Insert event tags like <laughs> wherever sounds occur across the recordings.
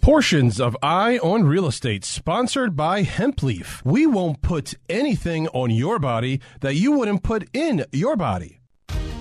Portions of Eye on Real Estate, sponsored by Hempleaf. We won't put anything on your body that you wouldn't put in your body.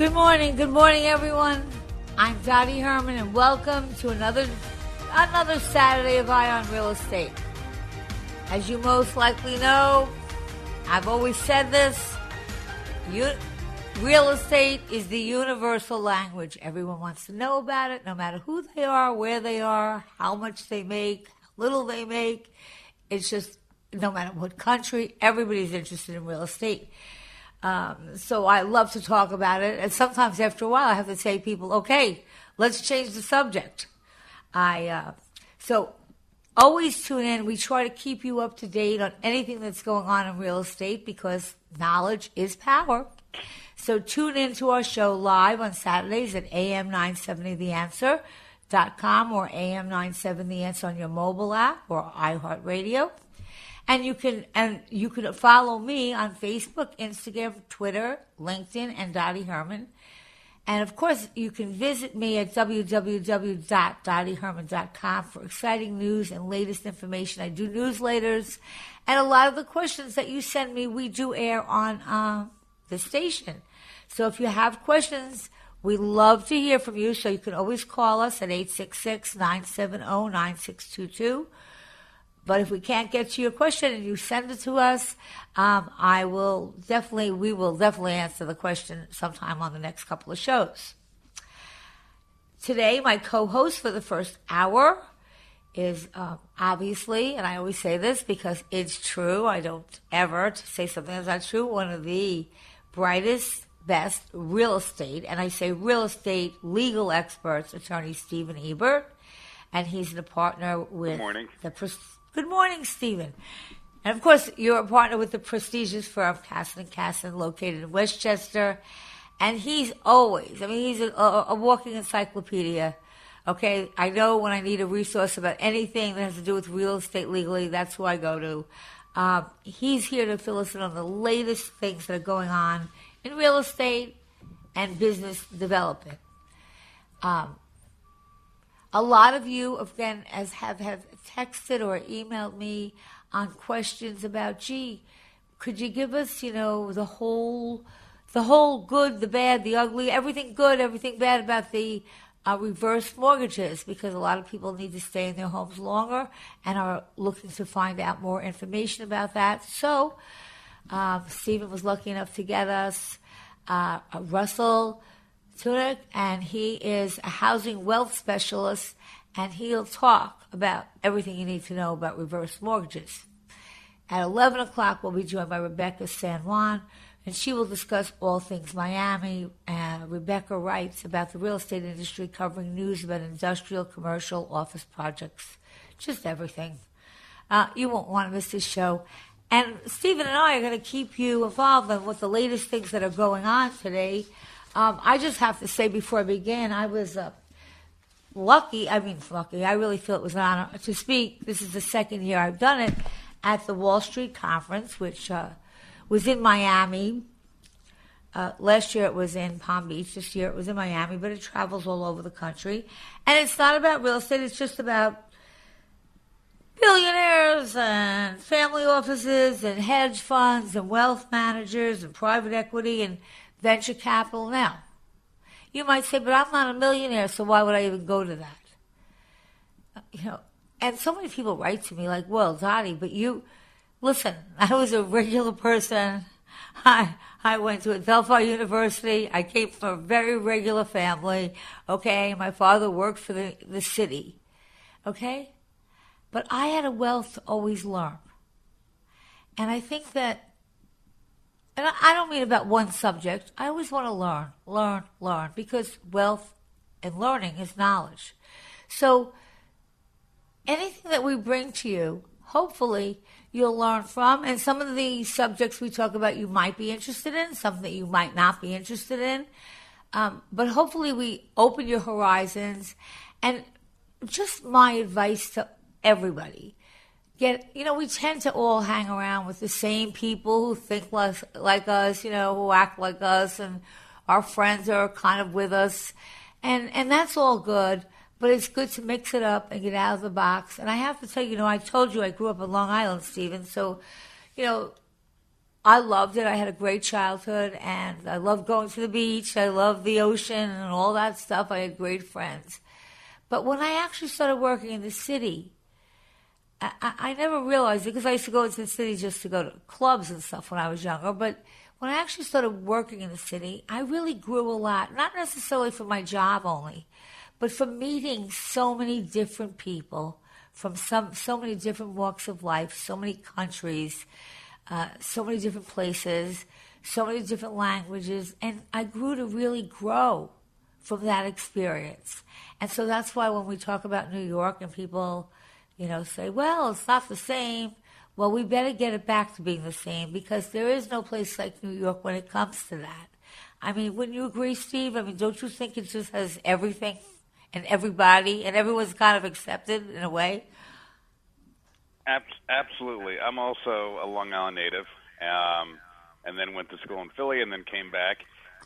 Good morning, good morning, everyone. I'm Dottie Herman, and welcome to another another Saturday of Eye on Real Estate. As you most likely know, I've always said this: you, real estate is the universal language. Everyone wants to know about it, no matter who they are, where they are, how much they make, how little they make. It's just no matter what country, everybody's interested in real estate. Um, so I love to talk about it. And sometimes after a while, I have to say to people, okay, let's change the subject. I, uh, so always tune in. We try to keep you up to date on anything that's going on in real estate because knowledge is power. So tune in to our show live on Saturdays at AM 970 The Answer. Dot com or AM 97 The Answer on your mobile app or iHeartRadio. And you can and you can follow me on Facebook, Instagram, Twitter, LinkedIn, and Dottie Herman. And of course, you can visit me at www.dottieherman.com for exciting news and latest information. I do newsletters, and a lot of the questions that you send me, we do air on uh, the station. So if you have questions, we love to hear from you. So you can always call us at 866 970 9622 but if we can't get to your question and you send it to us, um, I will definitely, we will definitely answer the question sometime on the next couple of shows. Today, my co-host for the first hour is uh, obviously, and I always say this because it's true. I don't ever say something that's not true. One of the brightest, best real estate, and I say real estate legal experts, attorney Stephen Ebert, and he's the partner with the Good morning, Stephen. And of course, you're a partner with the prestigious firm Casson and Casson, located in Westchester. And he's always, I mean, he's a, a, a, walking encyclopedia. Okay, I know when I need a resource about anything that has to do with real estate legally, that's who I go to. Um, he's here to fill us in on the latest things that are going on in real estate and business development. Um, a lot of you, again, as have, have texted or emailed me on questions about, gee, could you give us, you know, the whole, the whole good, the bad, the ugly, everything good, everything bad about the uh, reverse mortgages because a lot of people need to stay in their homes longer and are looking to find out more information about that. So, um, Stephen was lucky enough to get us uh, Russell Tunick, and he is a housing wealth specialist, and he'll talk about everything you need to know about reverse mortgages. At 11 o'clock, we'll be joined by Rebecca San Juan, and she will discuss all things Miami. Uh, Rebecca writes about the real estate industry, covering news about industrial, commercial, office projects, just everything. Uh, you won't want to miss this show. And Stephen and I are going to keep you involved in the latest things that are going on today. Um, I just have to say before I begin, I was uh, lucky. I mean, lucky. I really feel it was an honor to speak. This is the second year I've done it at the Wall Street Conference, which uh, was in Miami. Uh, last year it was in Palm Beach. This year it was in Miami, but it travels all over the country. And it's not about real estate. It's just about billionaires and family offices and hedge funds and wealth managers and private equity and venture capital now. You might say, but I'm not a millionaire, so why would I even go to that? Uh, you know, and so many people write to me like, well, Dottie, but you, listen, <laughs> I was a regular person. <laughs> I, I went to Adelphi University. I came from a very regular family. Okay. My father worked for the, the city. Okay. But I had a wealth to always learn. And I think that, and I don't mean about one subject. I always want to learn, learn, learn, because wealth and learning is knowledge. So anything that we bring to you, hopefully you'll learn from. And some of the subjects we talk about you might be interested in, some that you might not be interested in. Um, but hopefully we open your horizons. And just my advice to everybody get you know we tend to all hang around with the same people who think like, like us you know who act like us and our friends are kind of with us. And and that's all good but it's good to mix it up and get out of the box. And i have to tell you you know i told you i grew up in long island stephen so you know i loved it. I had a great childhood and i loved going to the beach. I loved the ocean and all that stuff. I had great friends. But when i actually started working in the city I, I never realized it because I used to go into the city just to go to clubs and stuff when I was younger. But when I actually started working in the city, I really grew a lot, not necessarily for my job only, but for meeting so many different people from some so many different walks of life, so many countries, uh, so many different places, so many different languages, and I grew to really grow from that experience. And so that's why when we talk about New York and people you know, say, well, it's not the same. Well, we better get it back to being the same because there is no place like New York when it comes to that. I mean, wouldn't you agree, Steve? I mean, don't you think it just has everything and everybody and everyone's kind of accepted in a way? Absolutely. I'm also a Long Island native, um, and then went to school in Philly, and then came back.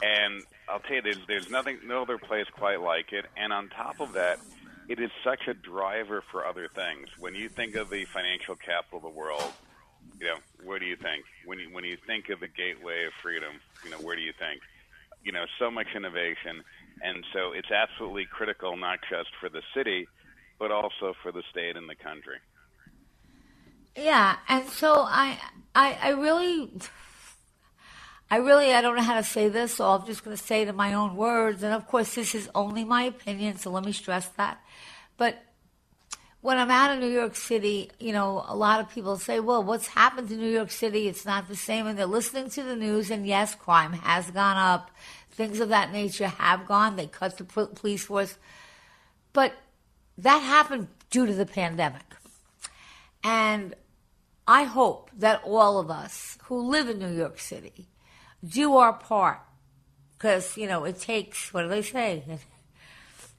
And I'll tell you, there's there's nothing, no other place quite like it. And on top of that, it is such a driver for other things. When you think of the financial capital of the world, you know, where do you think? When you when you think of the gateway of freedom, you know, where do you think? You know, so much innovation, and so it's absolutely critical not just for the city, but also for the state and the country. Yeah, and so I I, I really I really I don't know how to say this, so I'm just going to say it in my own words. And of course, this is only my opinion, so let me stress that. But when I'm out of New York City, you know, a lot of people say, well, what's happened to New York City? It's not the same. And they're listening to the news, and yes, crime has gone up. Things of that nature have gone. They cut the police force. But that happened due to the pandemic. And I hope that all of us who live in New York City do our part. Because, you know, it takes, what do they say?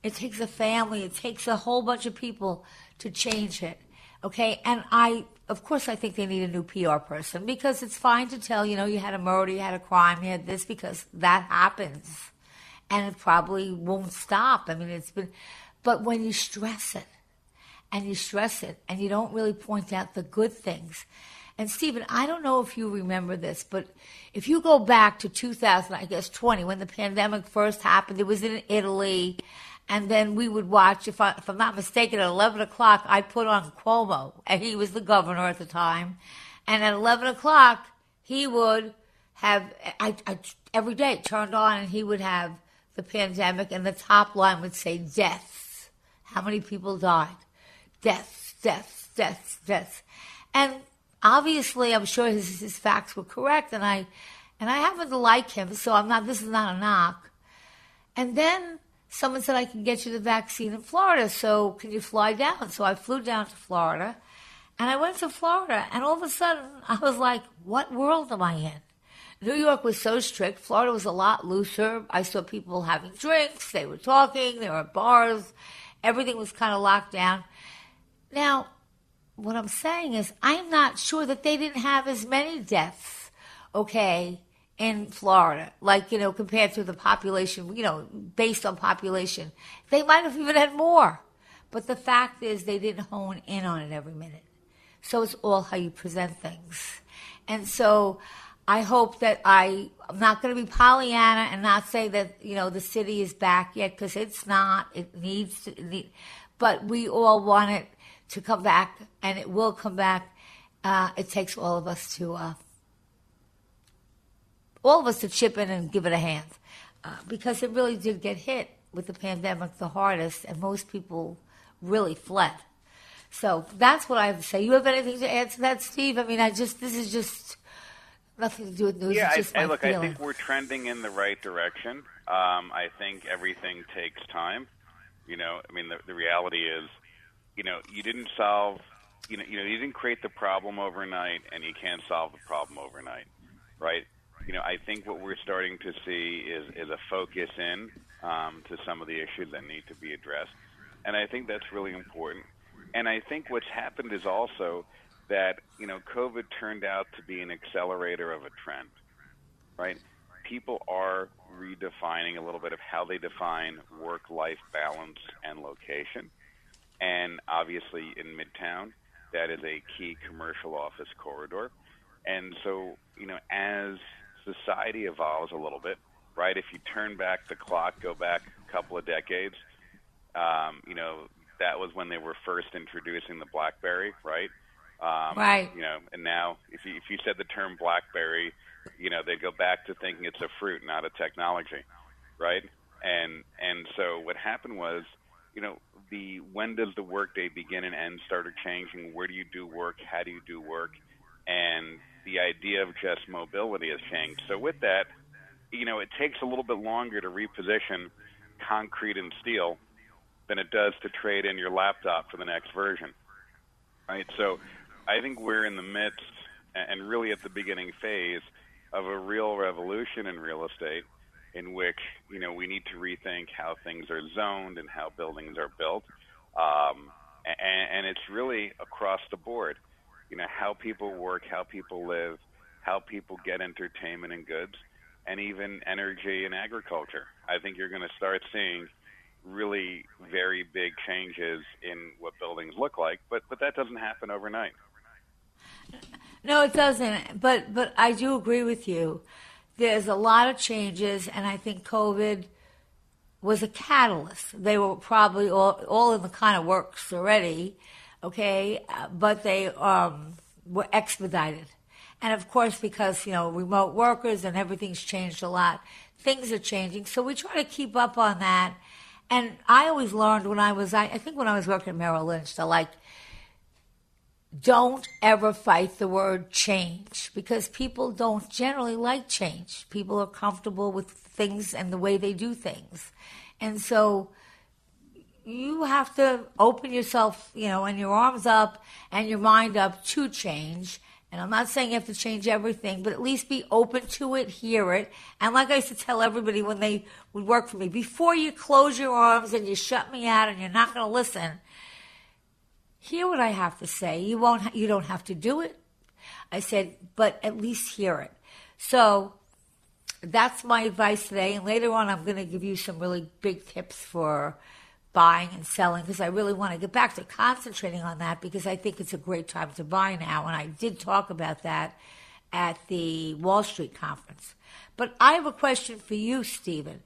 It takes a family, it takes a whole bunch of people to change it. Okay, and I, of course, I think they need a new PR person because it's fine to tell, you know, you had a murder, you had a crime, you had this because that happens, and it probably won't stop. I mean, it's been, but when you stress it, and you stress it, and you don't really point out the good things. And Stephen, I don't know if you remember this, but if you go back to 2000, I guess 20, when the pandemic first happened, it was in Italy and then we would watch. If, I, if I'm not mistaken, at 11 o'clock, I put on Cuomo, and he was the governor at the time. And at 11 o'clock, he would have I, I every day turned on, and he would have the pandemic, and the top line would say deaths. How many people died? Deaths, deaths, deaths, deaths. And obviously, I'm sure his, his facts were correct, and I and I happen to like him, so I'm not. This is not a knock. And then someone said I can get you the vaccine in Florida, so can you fly down? So I flew down to Florida, and I went to Florida, and all of a sudden <laughs> I was like, what world am I in? New York was so strict. Florida was a lot looser. I saw people having drinks. They were talking. There were bars. Everything was kind of locked down. Now, what I'm saying is, I'm not sure that they didn't have as many deaths, okay, in Florida, like, you know, compared to the population, you know, based on population. They might have even had more. But the fact is, they didn't hone in on it every minute. So it's all how you present things. And so I hope that I, I'm not going to be Pollyanna and not say that, you know, the city is back yet, because it's not. It needs to, it need, but we all want it to come back, and it will come back. Uh, it takes all of us to, uh, all of us to chip in and give it a hand, uh, because it really did get hit with the pandemic the hardest, and most people really fled. So that's what I have to say. You have anything to add to that, Steve? I mean, I just this is just nothing to do with news. Yeah, I, I, look, feeling. I think we're trending in the right direction. Um, I think everything takes time. You know, I mean, the, the reality is, you know, you didn't solve, you know, you know, you didn't create the problem overnight, and you can't solve the problem overnight, right? You know, I think what we're starting to see is is a focus in um, to some of the issues that need to be addressed, and I think that's really important. And I think what's happened is also that you know COVID turned out to be an accelerator of a trend, right? People are redefining a little bit of how they define work-life balance and location, and obviously in Midtown, that is a key commercial office corridor. And so, you know, as society evolves a little bit, right? If you turn back the clock, go back a couple of decades, um, you know, that was when they were first introducing the BlackBerry, right? Um, Right. You know, and now if you, if you said the term BlackBerry, you know, they go back to thinking it's a fruit, not a technology, right? And and so what happened was, you know, the when does the workday begin and end started changing. Where do you do work? How do you do work? And the idea of just mobility has changed. So with that, you know, it takes a little bit longer to reposition concrete and steel than it does to trade in your laptop for the next version. Right? So I think we're in the midst and really at the beginning phase of a real revolution in real estate in which, you know, we need to rethink how things are zoned and how buildings are built. Um, and, and it's really across the board. You know, how people work, how people live, how people get entertainment and goods, and even energy and agriculture. I think you're going to start seeing really very big changes in what buildings look like, but but that doesn't happen overnight. No, it doesn't. But but I do agree with you. There's a lot of changes, and I think COVID was a catalyst. They were probably all, all in the kind of works already, okay, uh, but they um, were expedited. And of course, because you know remote workers and everything's changed a lot, things are changing. So we try to keep up on that. And I always learned when I was, I, I think when I was working at Merrill Lynch, to like don't ever fight the word change because people don't generally like change. People are comfortable with things and the way they do things. And so you have to open yourself, you know, and your arms up and your mind up to change. And I'm not saying you have to change everything, but at least be open to it, hear it. And like I used to tell everybody when they would work for me, before you close your arms and you shut me out and you're not going to listen, hear what I have to say. You won't. You don't have to do it. I said, but at least hear it. So that's my advice today. And later on, I'm going to give you some really big tips for buying and selling because I really want to get back to concentrating on that because I think it's a great time to buy now. And I did talk about that at the Wall Street conference. But I have a question for you, Stephen.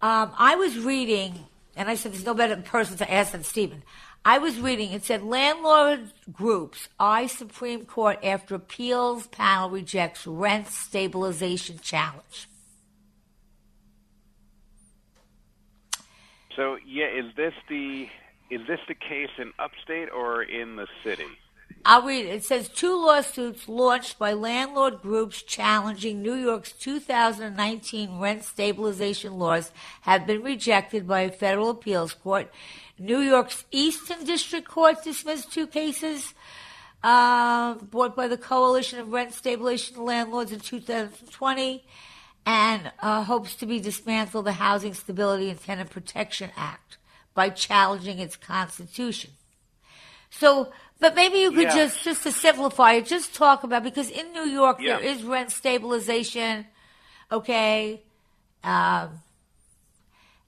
Um, I was reading, and I said there's no better person to ask than Stephen. I was reading, it said landlord groups eye Supreme Court after appeals panel rejects rent stabilization challenge. So yeah, is this the is this the case in upstate or in the city? I'll read it. It says two lawsuits launched by landlord groups challenging New York's 2019 rent stabilization laws have been rejected by a federal appeals court. New York's Eastern District Court dismissed two cases uh, brought by the Coalition of Rent Stabilization Landlords in 2020 and uh, hopes to be dismantle the Housing Stability and Tenant Protection Act by challenging its constitution. So, but maybe you could Yeah. just, just to simplify it, just talk about because in New York Yeah. there is rent stabilization, okay, um,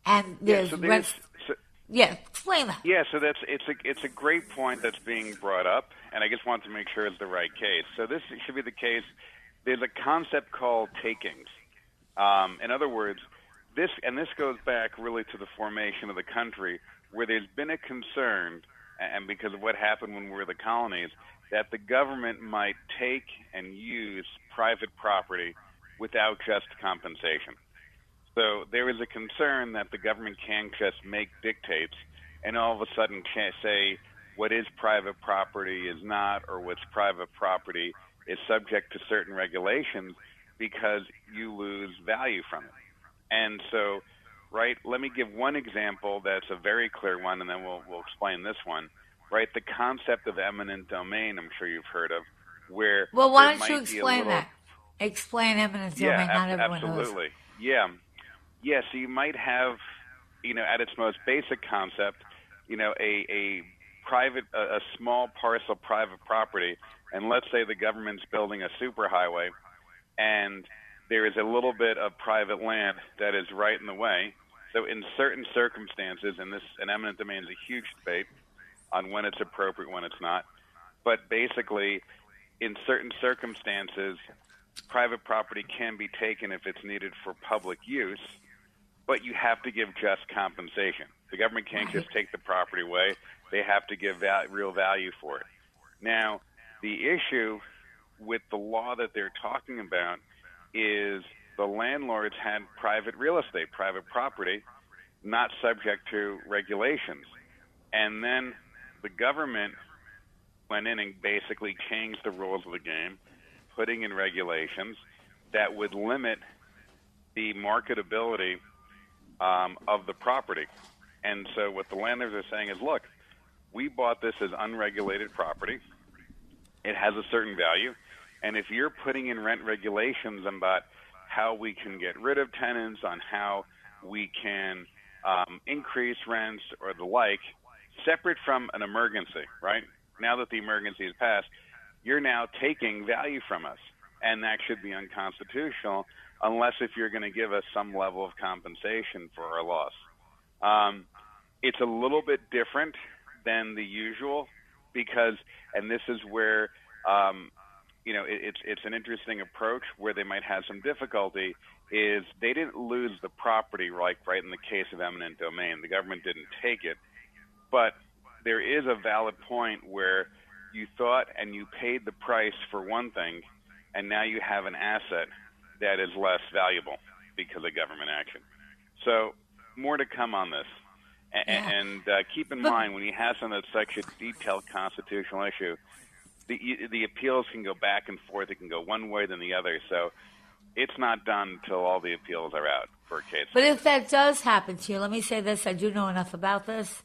and there's, yeah, so rent. so, Yeah, explain that. yeah, so that's it's a it's a great point that's being brought up, and I just want to make sure it's the right case. So this should be the case. There's a concept called takings. Um, in other words, this and this goes back really to the formation of the country where there's been a concern, and because of what happened when we were the colonies, that the government might take and use private property without just compensation. So there is a concern that the government can't just make dictates and all of a sudden can't say what is private property is not, or what's private property is subject to certain regulations because you lose value from it. And so, right, let me give one example that's a very clear one, and then we'll, we'll explain this one. Right, the concept of eminent domain, I'm sure you've heard of, where. Well, why don't you explain little, that? Explain eminent domain, yeah, not ab- everyone absolutely. knows. Yeah. Yeah, so you might have, you know, at its most basic concept, you know, a, a private, a, a small parcel private property, and let's say the government's building a superhighway, and there is a little bit of private land that is right in the way. So in certain circumstances, and this an eminent domain is a huge debate on when it's appropriate, when it's not. But basically, in certain circumstances, private property can be taken if it's needed for public use, but you have to give just compensation. The government can't just take the property away; they have to give val- real value for it. Now, the issue with the law that they're talking about is the landlords had private real estate, private property, not subject to regulations. And then the government went in and basically changed the rules of the game, putting in regulations that would limit the marketability um, of the property. And so what the landlords are saying is, look, we bought this as unregulated property. It has a certain value. And if you're putting in rent regulations about how we can get rid of tenants, on how we can um, increase rents or the like, separate from an emergency, right? Now that the emergency is passed, you're now taking value from us. And that should be unconstitutional unless if you're going to give us some level of compensation for our loss. Um, it's a little bit different than the usual because, and this is where um, you know it, it's it's an interesting approach where they might have some difficulty. Is they didn't lose the property like right in the case of eminent domain. The government didn't take it, but there is a valid point where you thought and you paid the price for one thing, and now you have an asset that is less valuable because of government action. So more to come on this. And, Yeah. and uh, keep in But- mind when you have something that's such a detailed constitutional issue, the the appeals can go back and forth. It can go one way than the other. So it's not done until all the appeals are out for a case. But if that does happen to you, let me say this: I do know enough about this.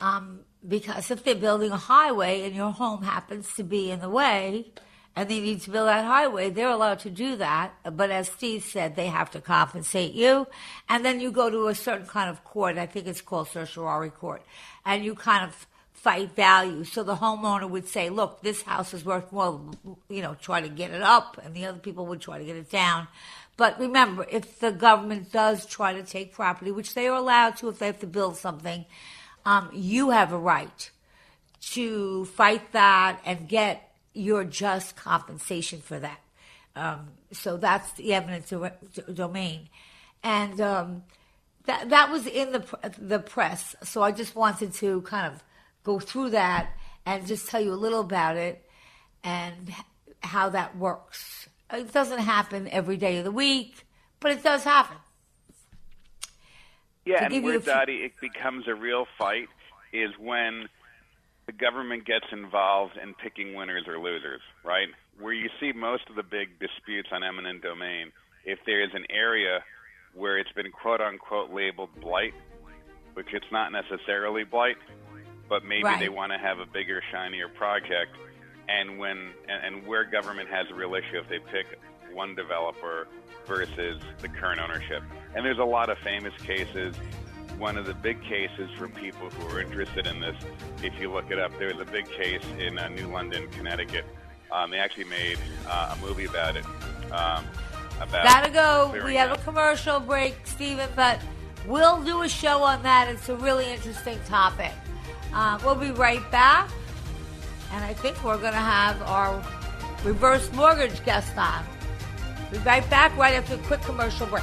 Um, because if they're building a highway and your home happens to be in the way, and they need to build that highway, they're allowed to do that. But as Steve said, they have to compensate you, and then you go to a certain kind of court. I think it's called certiorari court, and you kind of fight value. So the homeowner would say, "Look, this house is worth more. You know, try to get it up," and the other people would try to get it down. But remember, if the government does try to take property, which they are allowed to if they have to build something, um, you have a right to fight that and get your just compensation for that. Um, so that's the eminent do- domain, and um, that that was in the pr- the press. So I just wanted to kind of go through that and just tell you a little about it and how that works. It doesn't happen every day of the week, but it does happen. Yeah, to and where few- Dottie, it becomes a real fight is when the government gets involved in picking winners or losers, right? Where you see most of the big disputes on eminent domain, if there is an area where it's been quote unquote labeled blight, which it's not necessarily blight, but maybe Right. they want to have a bigger, shinier project, and when and, and where government has a real issue if they pick one developer versus the current ownership. And there's a lot of famous cases. One of the big cases for people who are interested in this, if you look it up, there's a big case in uh, New London, Connecticut. Um, they actually made uh, a movie about it. Um, about Gotta go. We have a commercial break, Stephen, but we'll do a show on that. It's a really interesting topic. Uh, we'll be right back. And I think we're going to have our reverse mortgage guest on. We'll be right back right after a quick commercial break.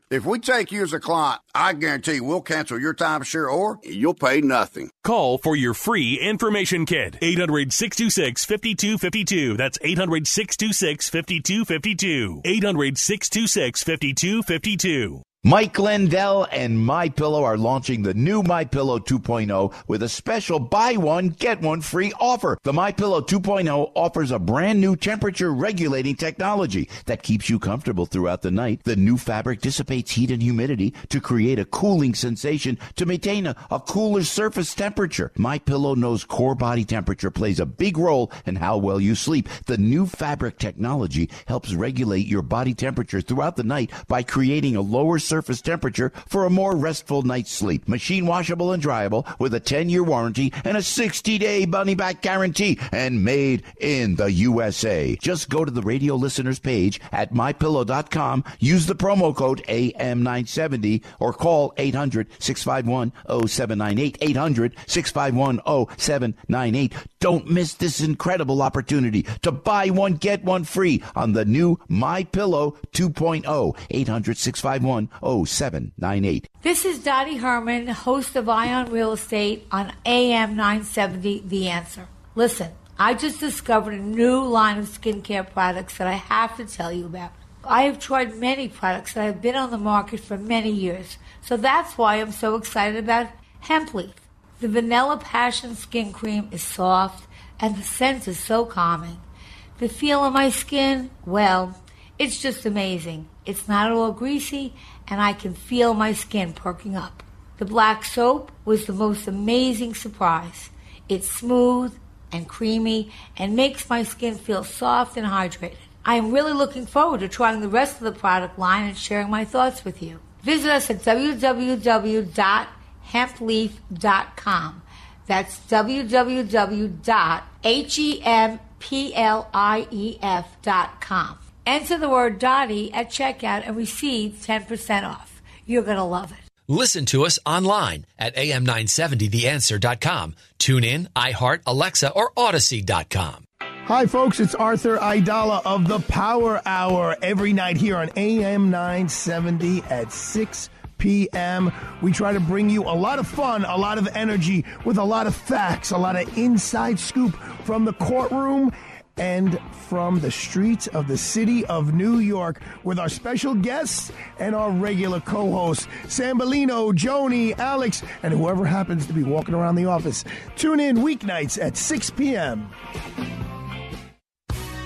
If we take you as a client, I guarantee we'll cancel your timeshare or you'll pay nothing. Call for your free information kit. 800 626 5252. That's 800 626 5252. 800 626 5252. Mike Lindell and My Pillow are launching the new My Pillow 2.0 with a special buy one get one free offer. The My Pillow 2.0 offers a brand new temperature regulating technology that keeps you comfortable throughout the night. The new fabric dissipates heat and humidity to create a cooling sensation to maintain a, a cooler surface temperature. My Pillow knows core body temperature plays a big role in how well you sleep. The new fabric technology helps regulate your body temperature throughout the night by creating a lower surface temperature for a more restful night's sleep. Machine washable and dryable with a 10 year warranty and a 60 day money back guarantee and made in the USA. Just go to the radio listeners page at mypillow.com, use the promo code AM970 or call 800 651 0798. 800 651 0798. Don't miss this incredible opportunity to buy one, get one free on the new My Pillow 2.0. 800 651 0798. This is Dottie Herman, host of Eye on Real Estate on AM 970 The Answer. Listen, I just discovered a new line of skincare products that I have to tell you about. I have tried many products that have been on the market for many years, so that's why I'm so excited about Hemp Leaf. The Vanilla Passion Skin Cream is soft and the scent is so calming. The feel of my skin, well, it's just amazing. It's not at all greasy and I can feel my skin perking up. The black soap was the most amazing surprise. It's smooth and creamy and makes my skin feel soft and hydrated. I am really looking forward to trying the rest of the product line and sharing my thoughts with you. Visit us at www.hempleaf.com. That's www.hempleaf.com. Enter the word Dottie at checkout and receive 10% off. You're going to love it. Listen to us online at am970theanswer.com. Tune in, iHeart, Alexa, or Odyssey.com. Hi, folks. It's Arthur Aidala of the Power Hour every night here on AM 970 at 6 p.m. We try to bring you a lot of fun, a lot of energy, with a lot of facts, a lot of inside scoop from the courtroom and from the streets of the city of New York with our special guests and our regular co hosts, Sambolino, Joni, Alex, and whoever happens to be walking around the office. Tune in weeknights at 6 p.m.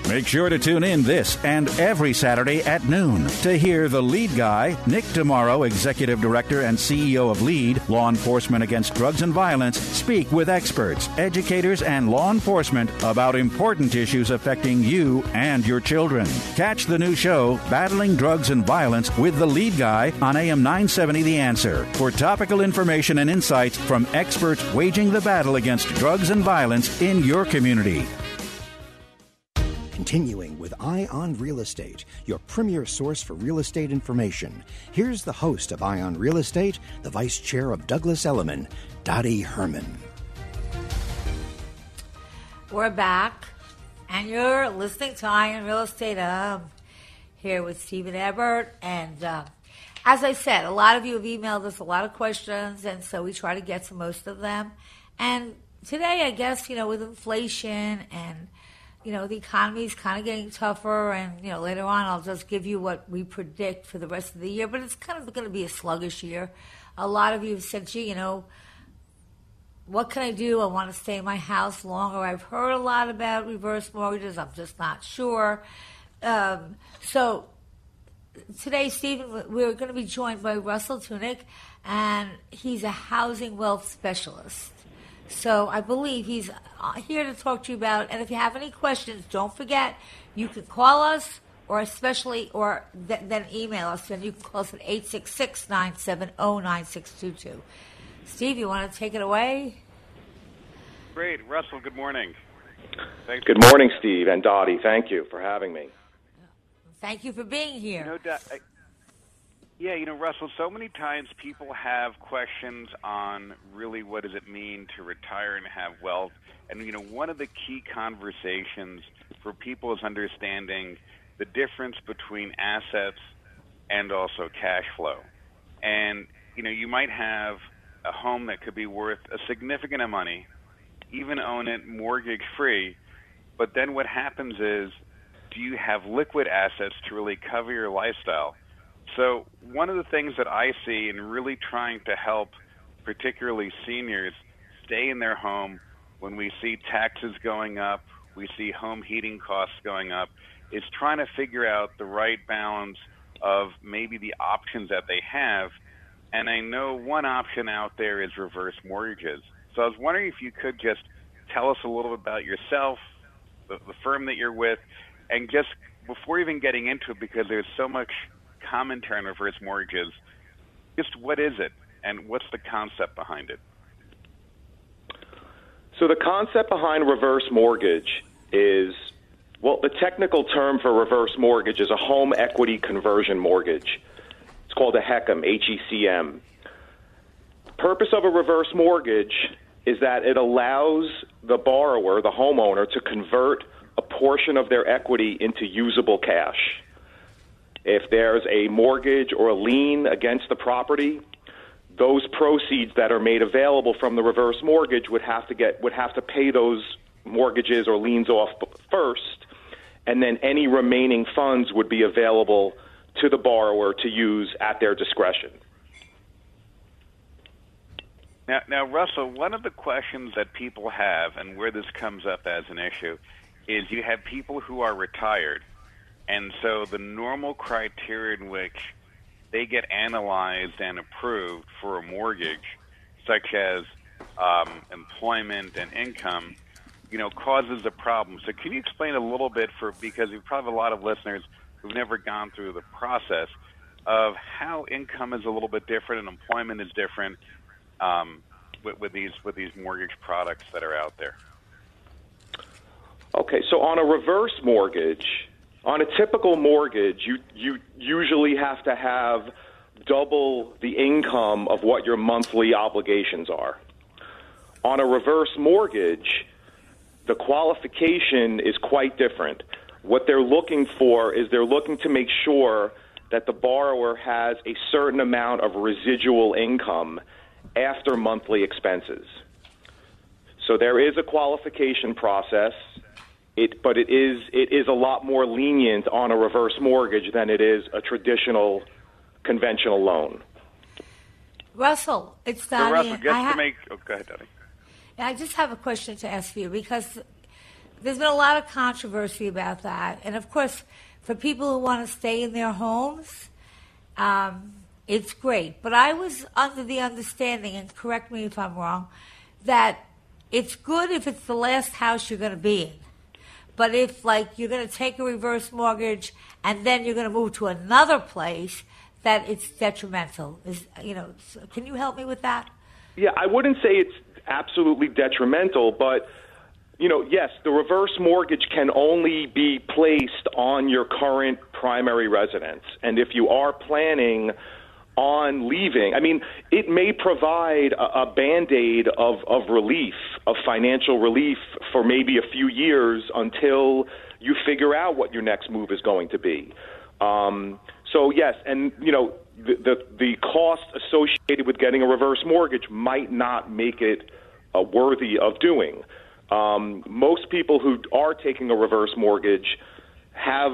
Make sure to tune in this and every Saturday at noon to hear the lead guy, Nick DeMauro, Executive Director and CEO of LEAD, Law Enforcement Against Drugs and Violence, speak with experts, educators, and law enforcement about important issues affecting you and your children. Catch the new show, Battling Drugs and Violence, with the lead guy on AM 970 The Answer for topical information and insights from experts waging the battle against drugs and violence in your community. Continuing with Eye on Real Estate, your premier source for real estate information. Here's the host of Eye on Real Estate, the vice chair of Douglas Elliman, Dottie Herman. We're back, and you're listening to Eye on Real Estate. Um, here with Stephen Ebert, and uh, as I said, a lot of you have emailed us a lot of questions, and so we try to get to most of them. And today, I guess you know, with inflation and you know, the economy is kind of getting tougher, and, you know, later on I'll just give you what we predict for the rest of the year, but it's kind of going to be a sluggish year. A lot of you have said, gee, you know, what can I do? I want to stay in my house longer. I've heard a lot about reverse mortgages. I'm just not sure. Um, so today, Stephen, we're going to be joined by Russell Tunick, and he's a housing wealth specialist. So I believe he's uh, here to talk to you about. And if you have any questions, don't forget you can call us, or especially, or th- then email us. And you can call us at 866-970-9622. Steve, you want to take it away? Great, Russell. Good morning. Thanks. Good morning, Steve and Dottie. Thank you for having me. Thank you for being here. No doubt. I- Yeah, you know, Russell, so many times people have questions on really what does it mean to retire and have wealth. And, you know, one of the key conversations for people is understanding the difference between assets and also cash flow. And, you know, you might have a home that could be worth a significant amount of money, even own it mortgage free, but then what happens is do you have liquid assets to really cover your lifestyle? So, one of the things that I see in really trying to help, particularly seniors, stay in their home when we see taxes going up, we see home heating costs going up, is trying to figure out the right balance of maybe the options that they have. And I know one option out there is reverse mortgages. So, I was wondering if you could just tell us a little bit about yourself, the, the firm that you're with, and just before even getting into it, because there's so much commentary on reverse mortgages, just what is it and what's the concept behind it? So, the concept behind reverse mortgage is well, the technical term for reverse mortgage is a home equity conversion mortgage. It's called a HECM, H E C M. Purpose of a reverse mortgage is that it allows the borrower, the homeowner, to convert a portion of their equity into usable cash. If there's a mortgage or a lien against the property, those proceeds that are made available from the reverse mortgage would have to get would have to pay those mortgages or liens off first, and then any remaining funds would be available to the borrower to use at their discretion. Now, now, Russell, one of the questions that people have, and where this comes up as an issue, is you have people who are retired, and so the normal criteria in which they get analyzed and approved for a mortgage, such as um, employment and income, you know, causes a problem. So, can you explain a little bit for because we probably have a lot of listeners who've never gone through the process of how income is a little bit different and employment is different um, with, with these with these mortgage products that are out there. Okay, so on a reverse mortgage, on a typical mortgage, you you usually have to have double the income of what your monthly obligations are. On a reverse mortgage, the qualification is quite different. What they're looking for is they're looking to make sure that the borrower has a certain amount of residual income after monthly expenses. So there is a qualification process. It, but it is it is a lot more lenient on a reverse mortgage than it is a traditional conventional loan. Russell, it's So, Dottie. Russell, just I ha- to make oh, go ahead, Dottie. I just have a question to ask you because there's been a lot of controversy about that, and of course, for people who want to stay in their homes, um, it's great. But I was under the understanding, and correct me if I'm wrong, that it's good if it's the last house you're going to be in. But if, like, you're going to take a reverse mortgage and then you're going to move to another place, that it's detrimental. Is you know? so Can you help me with that? Yeah, I wouldn't say it's absolutely detrimental, but you know, yes, the reverse mortgage can only be placed on your current primary residence. And if you are planning on leaving, I mean, it may provide a, a band aid of, of relief, of financial relief for maybe a few years until you figure out what your next move is going to be. Um, so, yes, and, you know, the, the, the cost associated with getting a reverse mortgage might not make it uh, worthy of doing. Um, most people who are taking a reverse mortgage have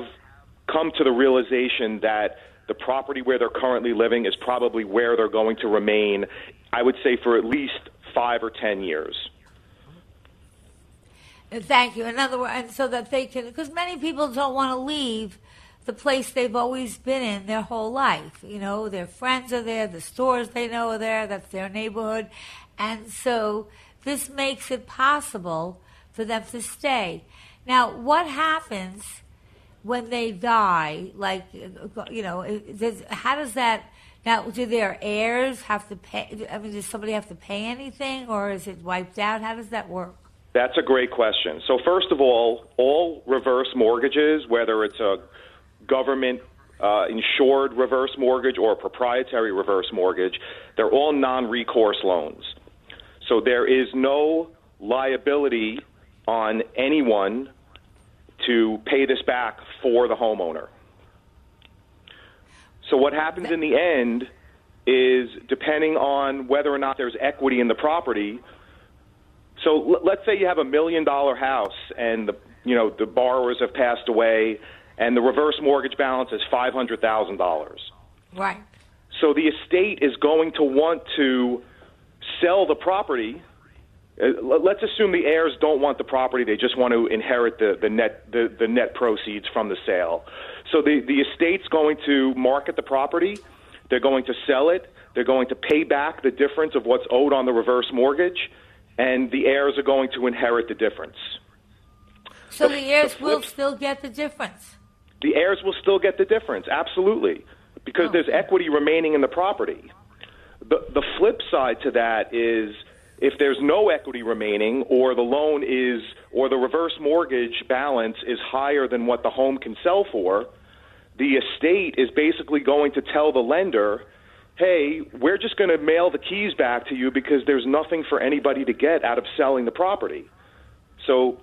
come to the realization that the property where they're currently living is probably where they're going to remain, I would say, for at least five or ten years. Thank you. In other words, and so that they can, because many people don't want to leave the place they've always been in their whole life. You know, their friends are there, the stores they know are there, that's their neighborhood. And so this makes it possible for them to stay. Now, what happens when they die? Like, you know, does, how does that now? Do their heirs have to pay? I mean, does somebody have to pay anything, or is it wiped out? How does that work? That's a great question. So, first of all, all reverse mortgages, whether it's a government uh, insured reverse mortgage or a proprietary reverse mortgage, they're all non recourse loans. So, there is no liability on anyone to pay this back for the homeowner. So, what happens in the end is depending on whether or not there's equity in the property. So, l- let's say you have a million dollar house and the you know the borrowers have passed away and the reverse mortgage balance is five hundred thousand dollars. Right. So the estate is going to want to sell the property Uh, let's assume the heirs don't want the property; they just want to inherit the, the net the, the net proceeds from the sale. So the the estate's going to market the property. They're going to sell it. They're going to pay back the difference of what's owed on the reverse mortgage, and the heirs are going to inherit the difference. So the, the heirs the will still get the difference. The heirs will still get the difference, absolutely, because oh. there's equity remaining in the property. The the flip side to that is if there's no equity remaining or the loan is or the reverse mortgage balance is higher than what the home can sell for, the estate is basically going to tell the lender, "Hey, we're just going to mail the keys back to you because there's nothing for anybody to get out of selling the property." So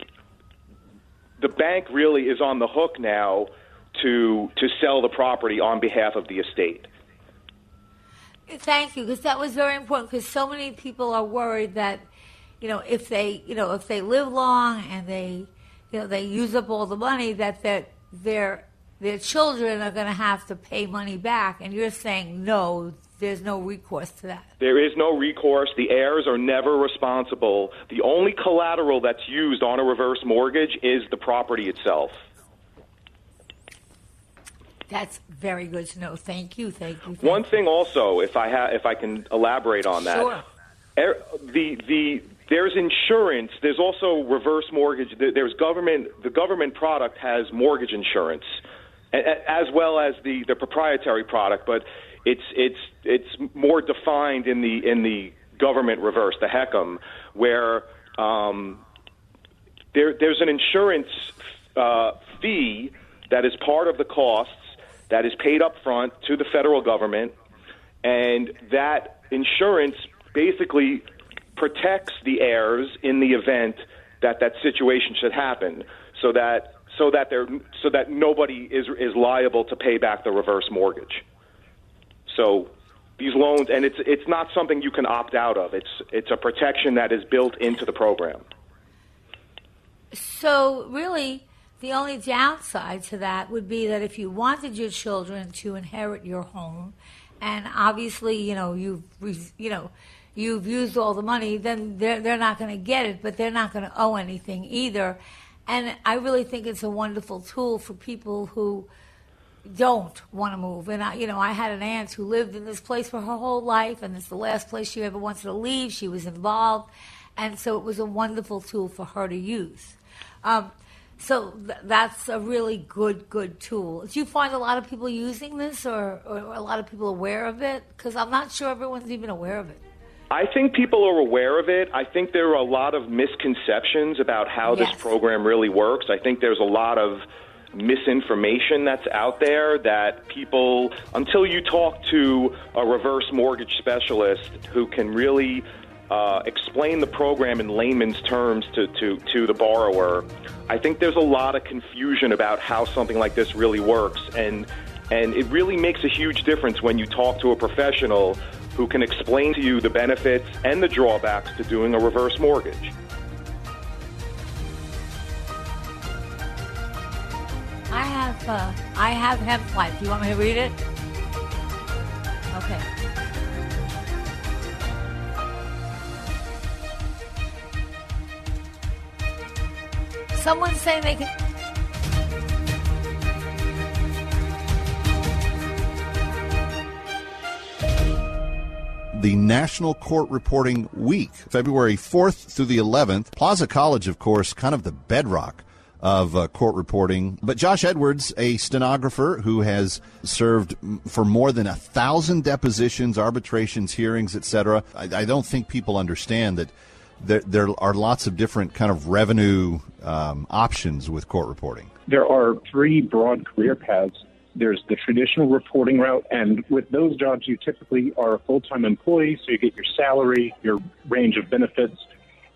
the bank really is on the hook now to to sell the property on behalf of the estate. Thank you, because that was very important. Because so many people are worried that, you know, if they, you know, if they live long and they, you know, they use up all the money, that that their their children are going to have to pay money back. And you're saying no, there's no recourse to that. There is no recourse. The heirs are never responsible. The only collateral that's used on a reverse mortgage is the property itself. That's very good to know. Thank you. Thank you. Thank One thing also, if I ha- if I can elaborate on that. Sure. Er, the the there's insurance. There's also reverse mortgage. There's government. The government product has mortgage insurance, as well as the the proprietary product. But it's it's it's more defined in the in the government reverse, the HECM, where um, there there's an insurance uh, fee that is part of the costs that is paid up front to the federal government, and that insurance basically protects the heirs in the event that that situation should happen, so that so that there so that nobody is is liable to pay back the reverse mortgage. So these loans, and it's it's not something you can opt out of. It's it's a protection that is built into the program. So really, the only downside to that would be that if you wanted your children to inherit your home, and obviously, you know, you've you know, you've used all the money, then they're they're not going to get it, but they're not going to owe anything either. And I really think it's a wonderful tool for people who don't want to move. And I, you know, I had an aunt who lived in this place for her whole life, and it's the last place she ever wanted to leave. She was involved, and so it was a wonderful tool for her to use. Um, so th- that's a really good, good tool. Do you find a lot of people using this or, or a lot of people aware of it? Because I'm not sure everyone's even aware of it. I think people are aware of it. I think there are a lot of misconceptions about how Yes. this program really works. I think there's a lot of misinformation that's out there that people, until you talk to a reverse mortgage specialist who can really uh, explain the program in layman's terms to, to, to the borrower, I think there's a lot of confusion about how something like this really works. And, and it really makes a huge difference when you talk to a professional who can explain to you the benefits and the drawbacks to doing a reverse mortgage. I have uh, I have Hemp Leaf. You want me to read it? Okay. Someone's saying they can. the National Court Reporting Week, February 4th through the 11th. Plaza College, of course, kind of the bedrock of uh, court reporting. But Josh Edwards, a stenographer who has served for more than a thousand depositions, arbitrations, hearings, etc., I, I don't think people understand that there, there, are lots of different kind of revenue um, options with court reporting. There are three broad career paths. There's the traditional reporting route, and with those jobs, you typically are a full time employee, so you get your salary, your range of benefits,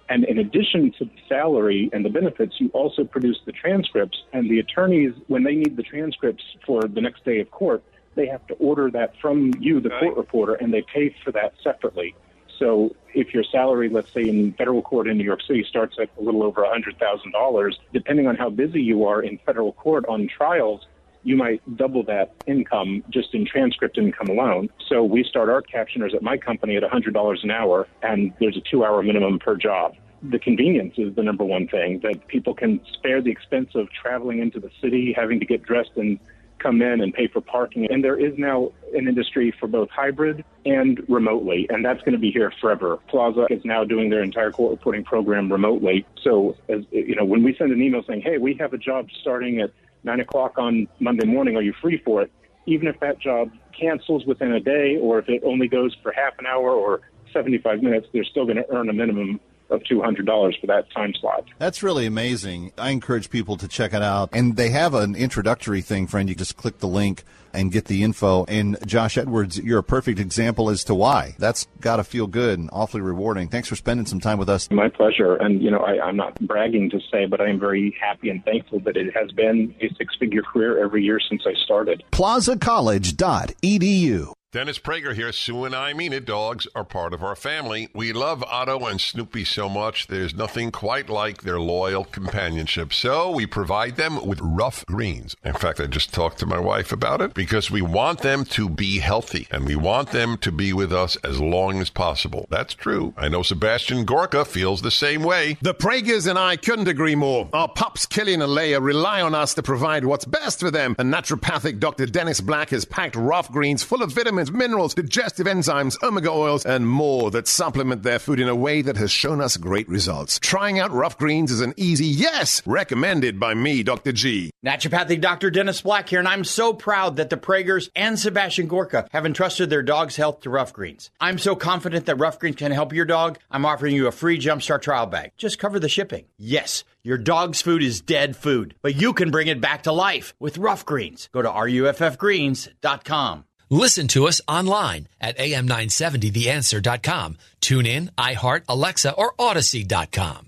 and in addition to the salary and the benefits, you also produce the transcripts. And the attorneys, when they need the transcripts for the next day of court, they have to order that from you, the court reporter, and they pay for that separately. So if your salary, let's say in federal court in New York City, starts at a little over $100,000, depending on how busy you are in federal court on trials, you might double that income just in transcript income alone. So we start our captioners at my company at $100 an hour, and there's a two hour minimum per job. The convenience is the number one thing that people can spare the expense of traveling into the city, having to get dressed and come in and pay for parking. And there is now an industry for both hybrid and remotely, and that's going to be here forever. Plaza is now doing their entire court reporting program remotely. So, as you know, when we send an email saying, "Hey, we have a job starting at nine o'clock on Monday morning. Are you free for it? Even if that job cancels within a day, or if it only goes for half an hour or 75 minutes, they're still going to earn a minimum of $200 for that time slot. That's really amazing. I encourage people to check it out. And they have an introductory thing, friend. You just click the link and get the info. And Josh Edwards, you're a perfect example as to why. That's got to feel good and awfully rewarding. Thanks for spending some time with us. My pleasure. And, you know, I, I'm not bragging to say, but I am very happy and thankful that it has been a six figure career every year since I started. PlazaCollege.edu. Dennis Prager here. Sue and I mean it. Dogs are part of our family. We love Otto and Snoopy so much. There's nothing quite like their loyal companionship. So we provide them with Ruff Greens. In fact, I just talked to my wife about it because we want them to be healthy and we want them to be with us as long as possible. That's true. I know Sebastian Gorka feels the same way. The Pragers and I couldn't agree more. Our pups, Killian and Leia, rely on us to provide what's best for them. And naturopathic Dr. Dennis Black has packed Ruff Greens full of vitamins vitamins, minerals, digestive enzymes, omega oils, and more that supplement their food in a way that has shown us great results. Trying out Ruff Greens is an easy yes, recommended by me, Dr. G. Naturopathic Dr. Dennis Black here, and I'm so proud that the Pragers and Sebastian Gorka have entrusted their dog's health to Ruff Greens. I'm so confident that Ruff Greens can help your dog, I'm offering you a free Jumpstart trial bag. Just cover the shipping. Yes, your dog's food is dead food, but you can bring it back to life with Ruff Greens. Go to ruffgreens.com. Listen to us online at am970theanswer.com. TuneIn, iHeart, Alexa, or Audacy.com.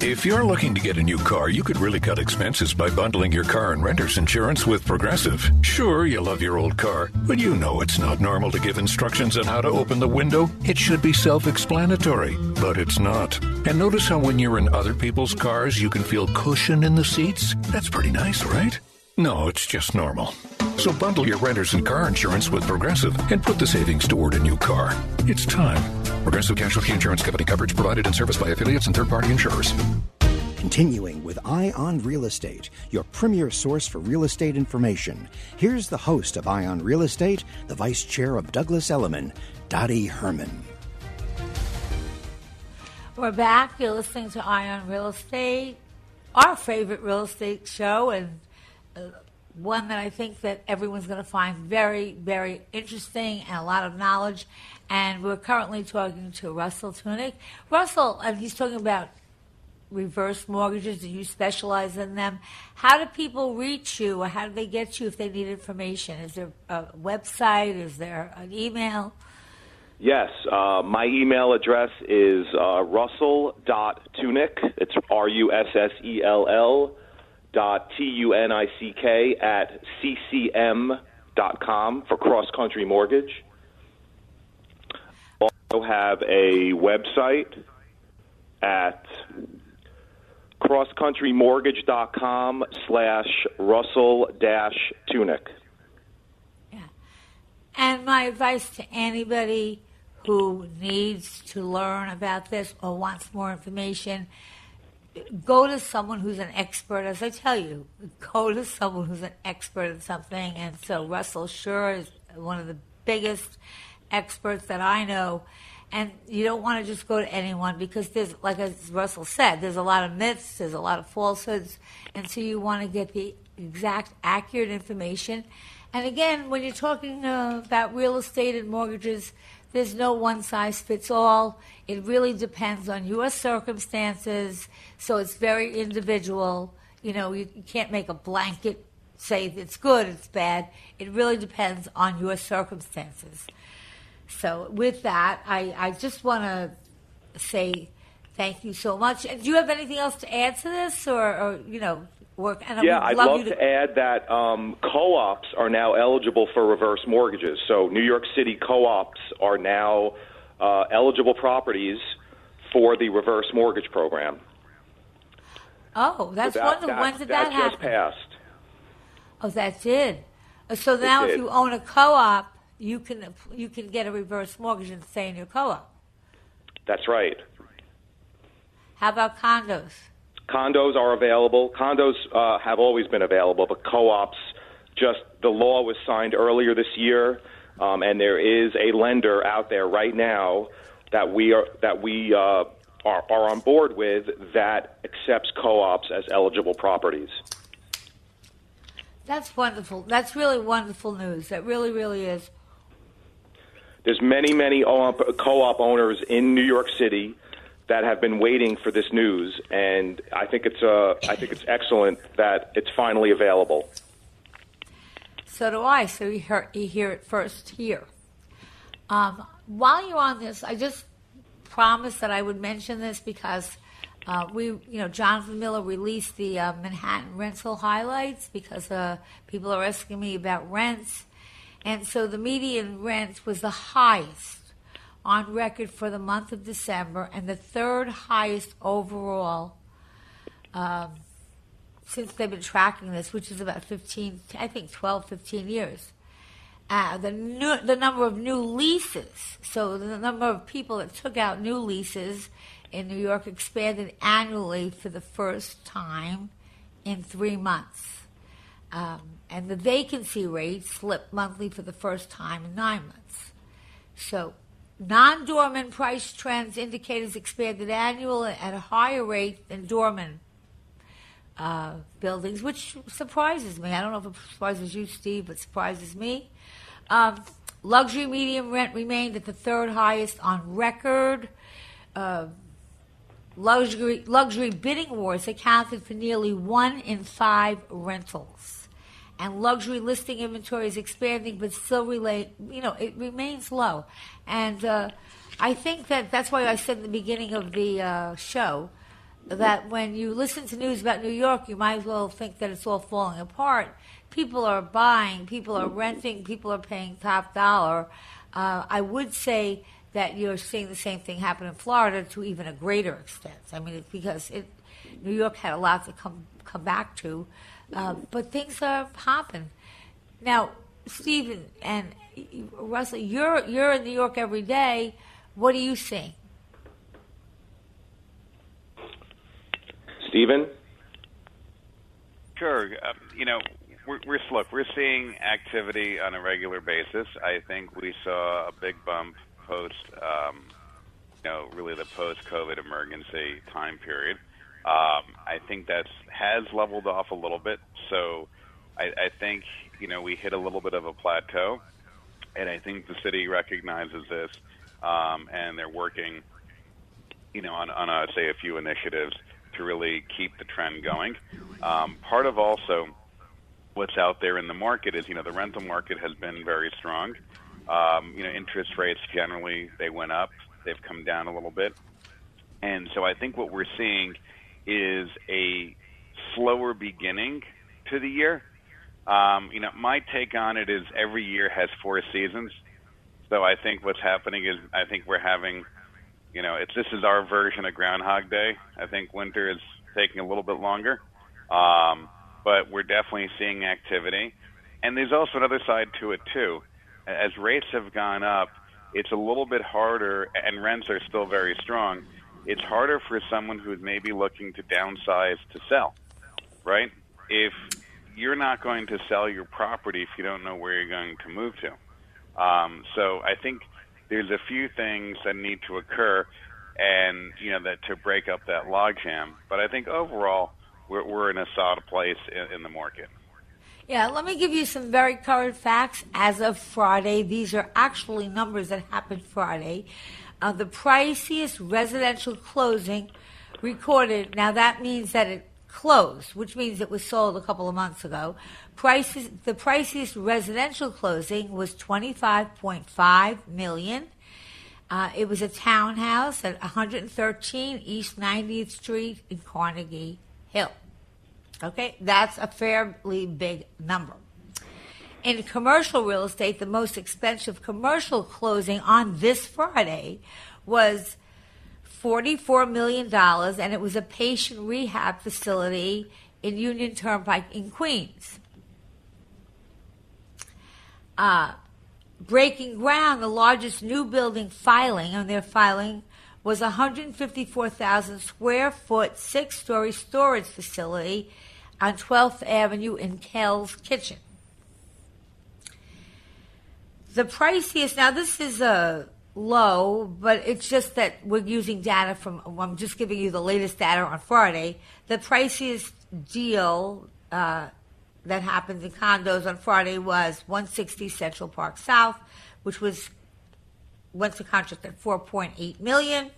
If you're looking to get a new car, you could really cut expenses by bundling your car and renter's insurance with Progressive. Sure, you love your old car, but you know it's not normal to give instructions on how to open the window. It should be self explanatory, but it's not. And notice how when you're in other people's cars, you can feel cushion in the seats? That's pretty nice, right? No, it's just normal. So bundle your renters and car insurance with Progressive and put the savings toward a new car. It's time. Progressive Casualty Insurance Company coverage provided and serviced by affiliates and third party insurers. Continuing with Eye on Real Estate, your premier source for real estate information. Here's the host of Eye on Real Estate, the vice chair of Douglas Elliman, Dottie Herman. We're back. You're listening to Eye on Real Estate, our favorite real estate show, and uh, one that I think that everyone's going to find very, very interesting and a lot of knowledge. And we're currently talking to Russell Tunick. Russell, and he's talking about reverse mortgages. Do you specialize in them? How do people reach you, or how do they get you if they need information? Is there a website? Is there an email? Yes, uh, my email address is uh, russell.tunick. It's R U S S E L L dot t u n i c k at ccm dot com for cross country mortgage. Also have a website at crosscountrymortgage.com slash russell dash tunick. Yeah. And my advice to anybody who needs to learn about this or wants more information go to someone who's an expert, as I tell you, go to someone who's an expert in something. And so Russell Sure is one of the biggest experts that I know. And you don't want to just go to anyone because there's, like as Russell said, there's a lot of myths, there's a lot of falsehoods, and so you want to get the exact, accurate information. And again, when you're talking uh, about real estate and mortgages, there's no one size fits all. It really depends on your circumstances, so it's very individual. You know, you, can't make a blanket say it's good, it's bad. It really depends on your circumstances. So, with that, I, I just want to say thank you so much. Do you have anything else to add to this, or, or you know, work? And I yeah, would I'd love love you to add that um, co-ops are now eligible for reverse mortgages. So New York City co-ops are now uh, eligible properties for the reverse mortgage program. Oh, that's So that- wonderful. that- when did that that, just happen? passed. Oh, that did. Uh, So now, if you own a co-op, you can you can get a reverse mortgage and stay in your co-op. That's right. How about condos? Condos are available. Condos uh, have always been available, but co-ops just the law was signed earlier this year, um, and there is a lender out there right now that we are that we uh, are, are on board with that accepts co-ops as eligible properties. That's wonderful. That's really wonderful news. That really, really is. There's many, many co-op owners in New York City that have been waiting for this news, and I think it's uh, I think it's excellent that it's finally available. So do I. So you hear, you hear it first here. Um, while you're on this, I just promised that I would mention this because uh, we, you know, Jonathan Miller released the uh, Manhattan rental highlights because uh, people are asking me about rents. And so the median rent was the highest on record for the month of December and the third highest overall um, since they've been tracking this, which is about 15, I think 12, 15 years. Uh, the new, the number of new leases, so the number of people that took out new leases in New York expanded annually for the first time in three months. Um, and the vacancy rate slipped monthly for the first time in nine months. So, non dormant price trends indicators expanded annual at a higher rate than dormant uh, buildings, which surprises me. I don't know if it surprises you, Steve, but surprises me. Um, luxury medium rent remained at the third highest on record. Uh, luxury luxury bidding wars accounted for nearly one in five rentals, and luxury listing inventory is expanding, but still relate. You know, it remains low, and uh, I think that that's why I said in the beginning of the uh, show that when you listen to news about New York, you might as well think that it's all falling apart. People are buying, people are renting, people are paying top dollar. Uh, I would say that you're seeing the same thing happen in Florida to even a greater extent. I mean, because it, New York had a lot to come come back to, uh, but things are hopping. Now, Stephen and Russell, you're you're in New York every day. What do you seeing? Stephen? Sure. Um, you know, we're, we're look, we're seeing activity on a regular basis. I think we saw a big bump post, um, you know, really the post-COVID emergency time period. Um, I think that has leveled off a little bit. So I, I think you know we hit a little bit of a plateau, and I think the city recognizes this, um, and they're working, you know, on, on a, say a few initiatives to really keep the trend going. Um, part of also what's out there in the market is, you know, the rental market has been very strong. Um, you know, interest rates generally they went up, they've come down a little bit, and so I think what we're seeing is a slower beginning to the year. Um, you know, my take on it is every year has four seasons. So I think what's happening is I think we're having, you know, it's this is our version of Groundhog Day. I think winter is taking a little bit longer, um, but we're definitely seeing activity. And there's also another side to it too. As rates have gone up, it's a little bit harder, and rents are still very strong. It's harder for someone who's maybe looking to downsize to sell, right? If you're not going to sell your property if you don't know where you're going to move to. Um, so I think there's a few things that need to occur, and you know that to break up that logjam. But I think overall, we're, we're in a solid place in, in the market. Yeah, let me give you some very current facts as of Friday. These are actually numbers that happened Friday. The priciest residential closing recorded, now that means that it closed, which means it was sold a couple of months ago. Prices, the priciest residential closing was 25.5 million. Uh, it was a townhouse at 113 East 90th Street in Carnegie Hill. Okay, that's a fairly big number. In commercial real estate, the most expensive commercial closing on this Friday was $44 million, and it was a patient rehab facility in Union Turnpike in Queens. Uh, breaking ground, the largest new building filing, on their filing was a 154,000 square foot, six story storage facility on 12th Avenue in Hell's Kitchen. The priciest, now this is a low, but it's just that we're using data from, I'm just giving you the latest data on Friday. The priciest deal uh, that happened in condos on Friday was 160 Central Park South, which was went to contract at 4.8 million.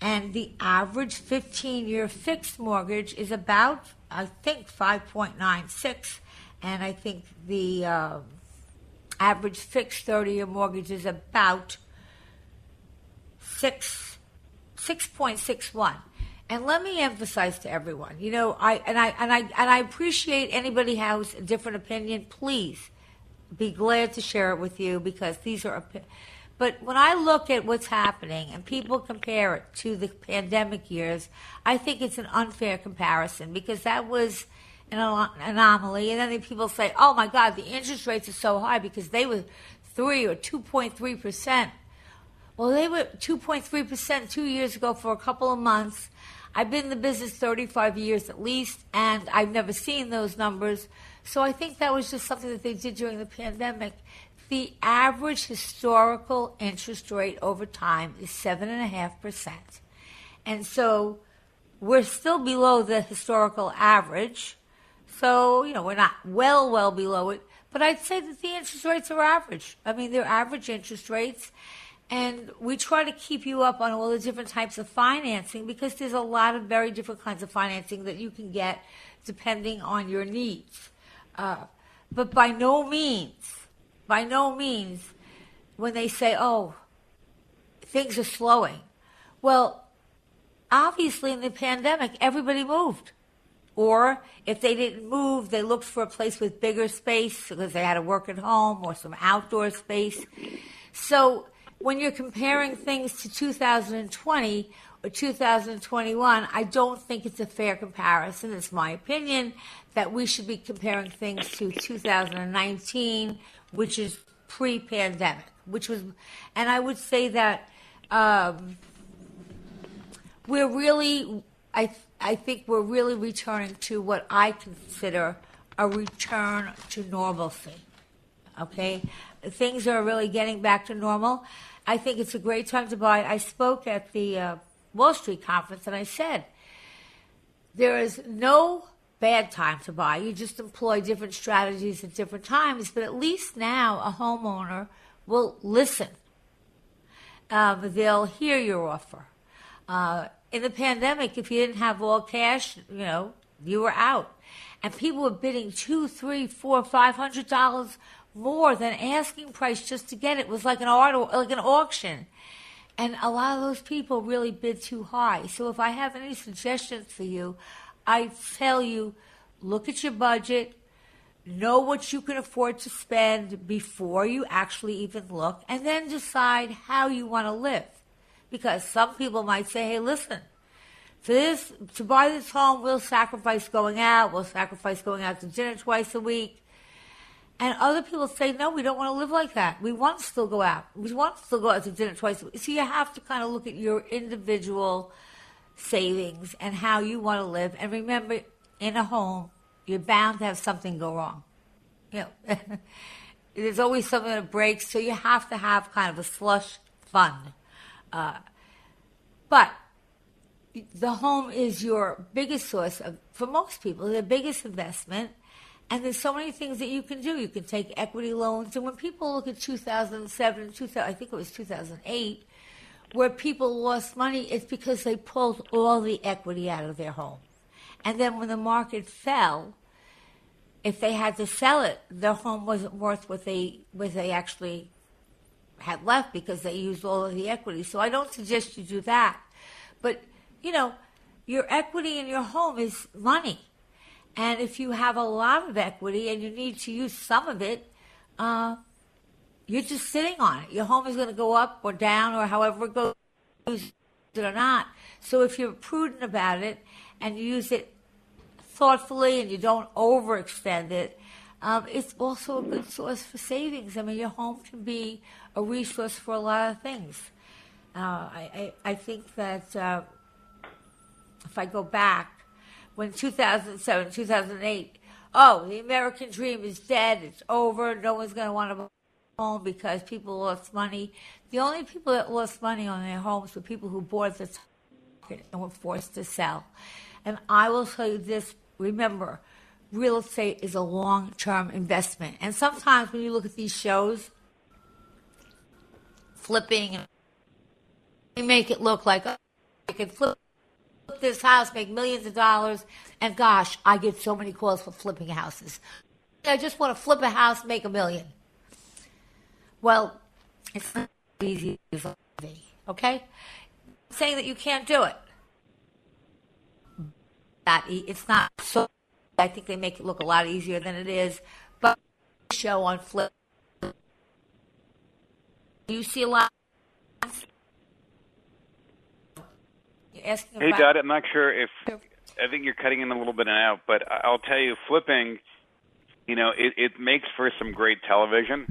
And the average 15 year fixed mortgage is about, I think, 5.96. And I think the um, average fixed 30 year mortgage is about 6, 6.61. And let me emphasize to everyone, you know, I and I and I and I appreciate anybody has a different opinion. Please be glad to share it with you because these are. But when I look at what's happening and people compare it to the pandemic years, I think it's an unfair comparison because that was an anomaly. And then people say, oh my God, the interest rates are so high because they were 3 or 2.3%. Well, they were 2.3% two years ago for a couple of months. I've been in the business 35 years at least, and I've never seen those numbers. So I think that was just something that they did during the pandemic. The average historical interest rate over time is 7.5%. And so we're still below the historical average. So, you know, we're not well, well below it. But I'd say that the interest rates are average. I mean, they're average interest rates. And we try to keep you up on all the different types of financing because there's a lot of very different kinds of financing that you can get depending on your needs. Uh, but by no means, by no means, when they say, oh, things are slowing. Well, obviously in the pandemic, everybody moved. Or if they didn't move, they looked for a place with bigger space because they had to work at home or some outdoor space. So when you're comparing things to 2020 or 2021, I don't think it's a fair comparison. It's my opinion that we should be comparing things to 2019, which is pre-pandemic, which was, and I would say that um, we're really, I, I think we're really returning to what I consider a return to normalcy. Okay, things are really getting back to normal. I think it's a great time to buy. I spoke at the uh, Wall Street conference and I said, there is no bad time to buy. You just employ different strategies at different times, but at least now a homeowner will listen. Um, they'll hear your offer. Uh, in the pandemic, if you didn't have all cash, you know, you were out. And people were bidding two, three, four, five hundred dollars more than asking price just to get it. It was like an art, like an auction. And a lot of those people really bid too high. So if I have any suggestions for you, I tell you, look at your budget, know what you can afford to spend before you actually even look, and then decide how you want to live. Because some people might say, hey, listen, for this, to buy this home, we'll sacrifice going out, we'll sacrifice going out to dinner twice a week. And other people say, no, we don't want to live like that. We want to still go out. We want to still go out to dinner twice. A week. So you have to kind of look at your individual savings and how you want to live. And remember, in a home, you're bound to have something go wrong. You know, <laughs> there's always something that breaks, so you have to have kind of a slush fund. Uh, but the home is your biggest source of, for most people, the biggest investment. And there's so many things that you can do. You can take equity loans. And when people look at 2007, 2000, I think it was 2008, where people lost money, it's because they pulled all the equity out of their home. And then when the market fell, if they had to sell it, their home wasn't worth what they what they actually had left because they used all of the equity. So I don't suggest you do that. But you know, your equity in your home is money. And if you have a lot of equity and you need to use some of it, uh, you're just sitting on it. Your home is going to go up or down or however it goes, use it or not. So if you're prudent about it and you use it thoughtfully and you don't overextend it, um, it's also a good source for savings. I mean, your home can be a resource for a lot of things. Uh, I, I, I, think that uh, if I go back, when 2007, 2008, oh, the American dream is dead, it's over, no one's going to want to buy a home because people lost money. The only people that lost money on their homes were people who bought the market and were forced to sell. And I will tell you this remember, real estate is a long term investment. And sometimes when you look at these shows, flipping, they make it look like oh, I can flip this house, make millions of dollars, and gosh, I get so many calls for flipping houses. I just want to flip a house, make a million. Well, it's not easy okay? I'm saying that you can't do it that it's not so. I think they make it look a lot easier than it is. But show on flip, you see a lot. Hey, Dot, I'm not sure if I think you're cutting in a little bit and out, but I'll tell you, flipping, you know, it, it makes for some great television,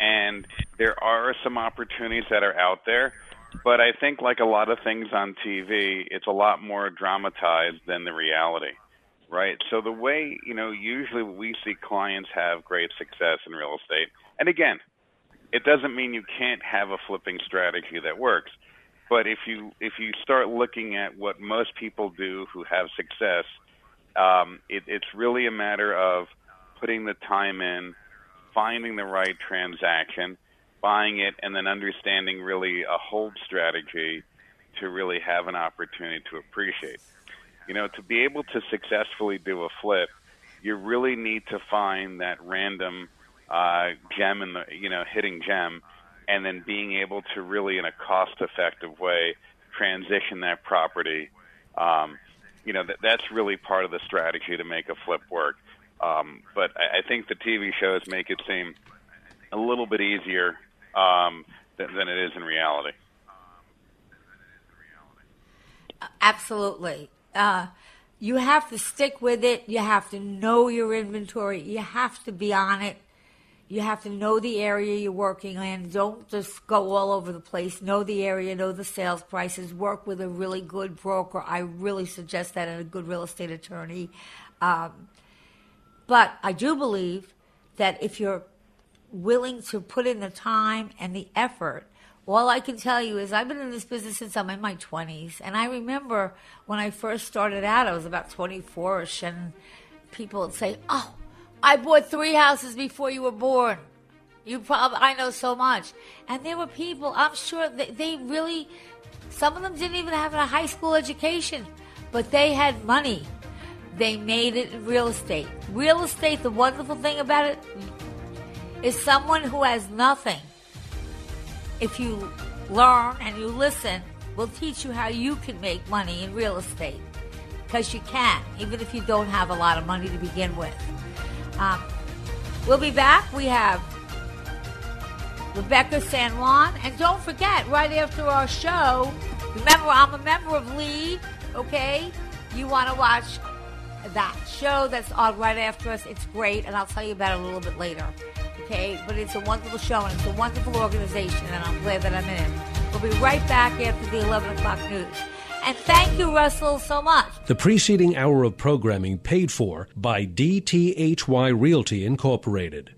and there are some opportunities that are out there but I think, like a lot of things on TV, it's a lot more dramatized than the reality, right? So the way you know, usually we see clients have great success in real estate, and again, it doesn't mean you can't have a flipping strategy that works. But if you if you start looking at what most people do who have success, um, it, it's really a matter of putting the time in, finding the right transaction buying it and then understanding really a hold strategy to really have an opportunity to appreciate. You know, to be able to successfully do a flip, you really need to find that random uh, gem in the, you know, hitting gem, and then being able to really, in a cost-effective way, transition that property. Um, you know, that, that's really part of the strategy to make a flip work. Um, but I, I think the TV shows make it seem a little bit easier um, than, than it is in reality. Absolutely. Uh, you have to stick with it. You have to know your inventory. You have to be on it. You have to know the area you're working in. Don't just go all over the place. Know the area, know the sales prices. Work with a really good broker. I really suggest that and a good real estate attorney. Um, but I do believe that if you're willing to put in the time and the effort. All I can tell you is I've been in this business since I'm in my 20s. And I remember when I first started out, I was about 24 ish, and people would say, Oh, I bought three houses before you were born. You probably, I know so much. And there were people, I'm sure they, they really, some of them didn't even have a high school education, but they had money. They made it in real estate. Real estate, the wonderful thing about it, is someone who has nothing. If you learn and you listen, will teach you how you can make money in real estate. Because you can, even if you don't have a lot of money to begin with. Um, we'll be back. We have Rebecca San Juan. And don't forget, right after our show, remember, I'm a member of LEAD, okay? You want to watch that show that's on right after us. It's great, and I'll tell you about it a little bit later okay? But it's a wonderful show and it's a wonderful organization, and I'm glad that I'm in it. We'll be right back after the 11 o'clock news. And thank you, Russell, so much. The preceding hour of programming paid for by DTHY Realty Incorporated.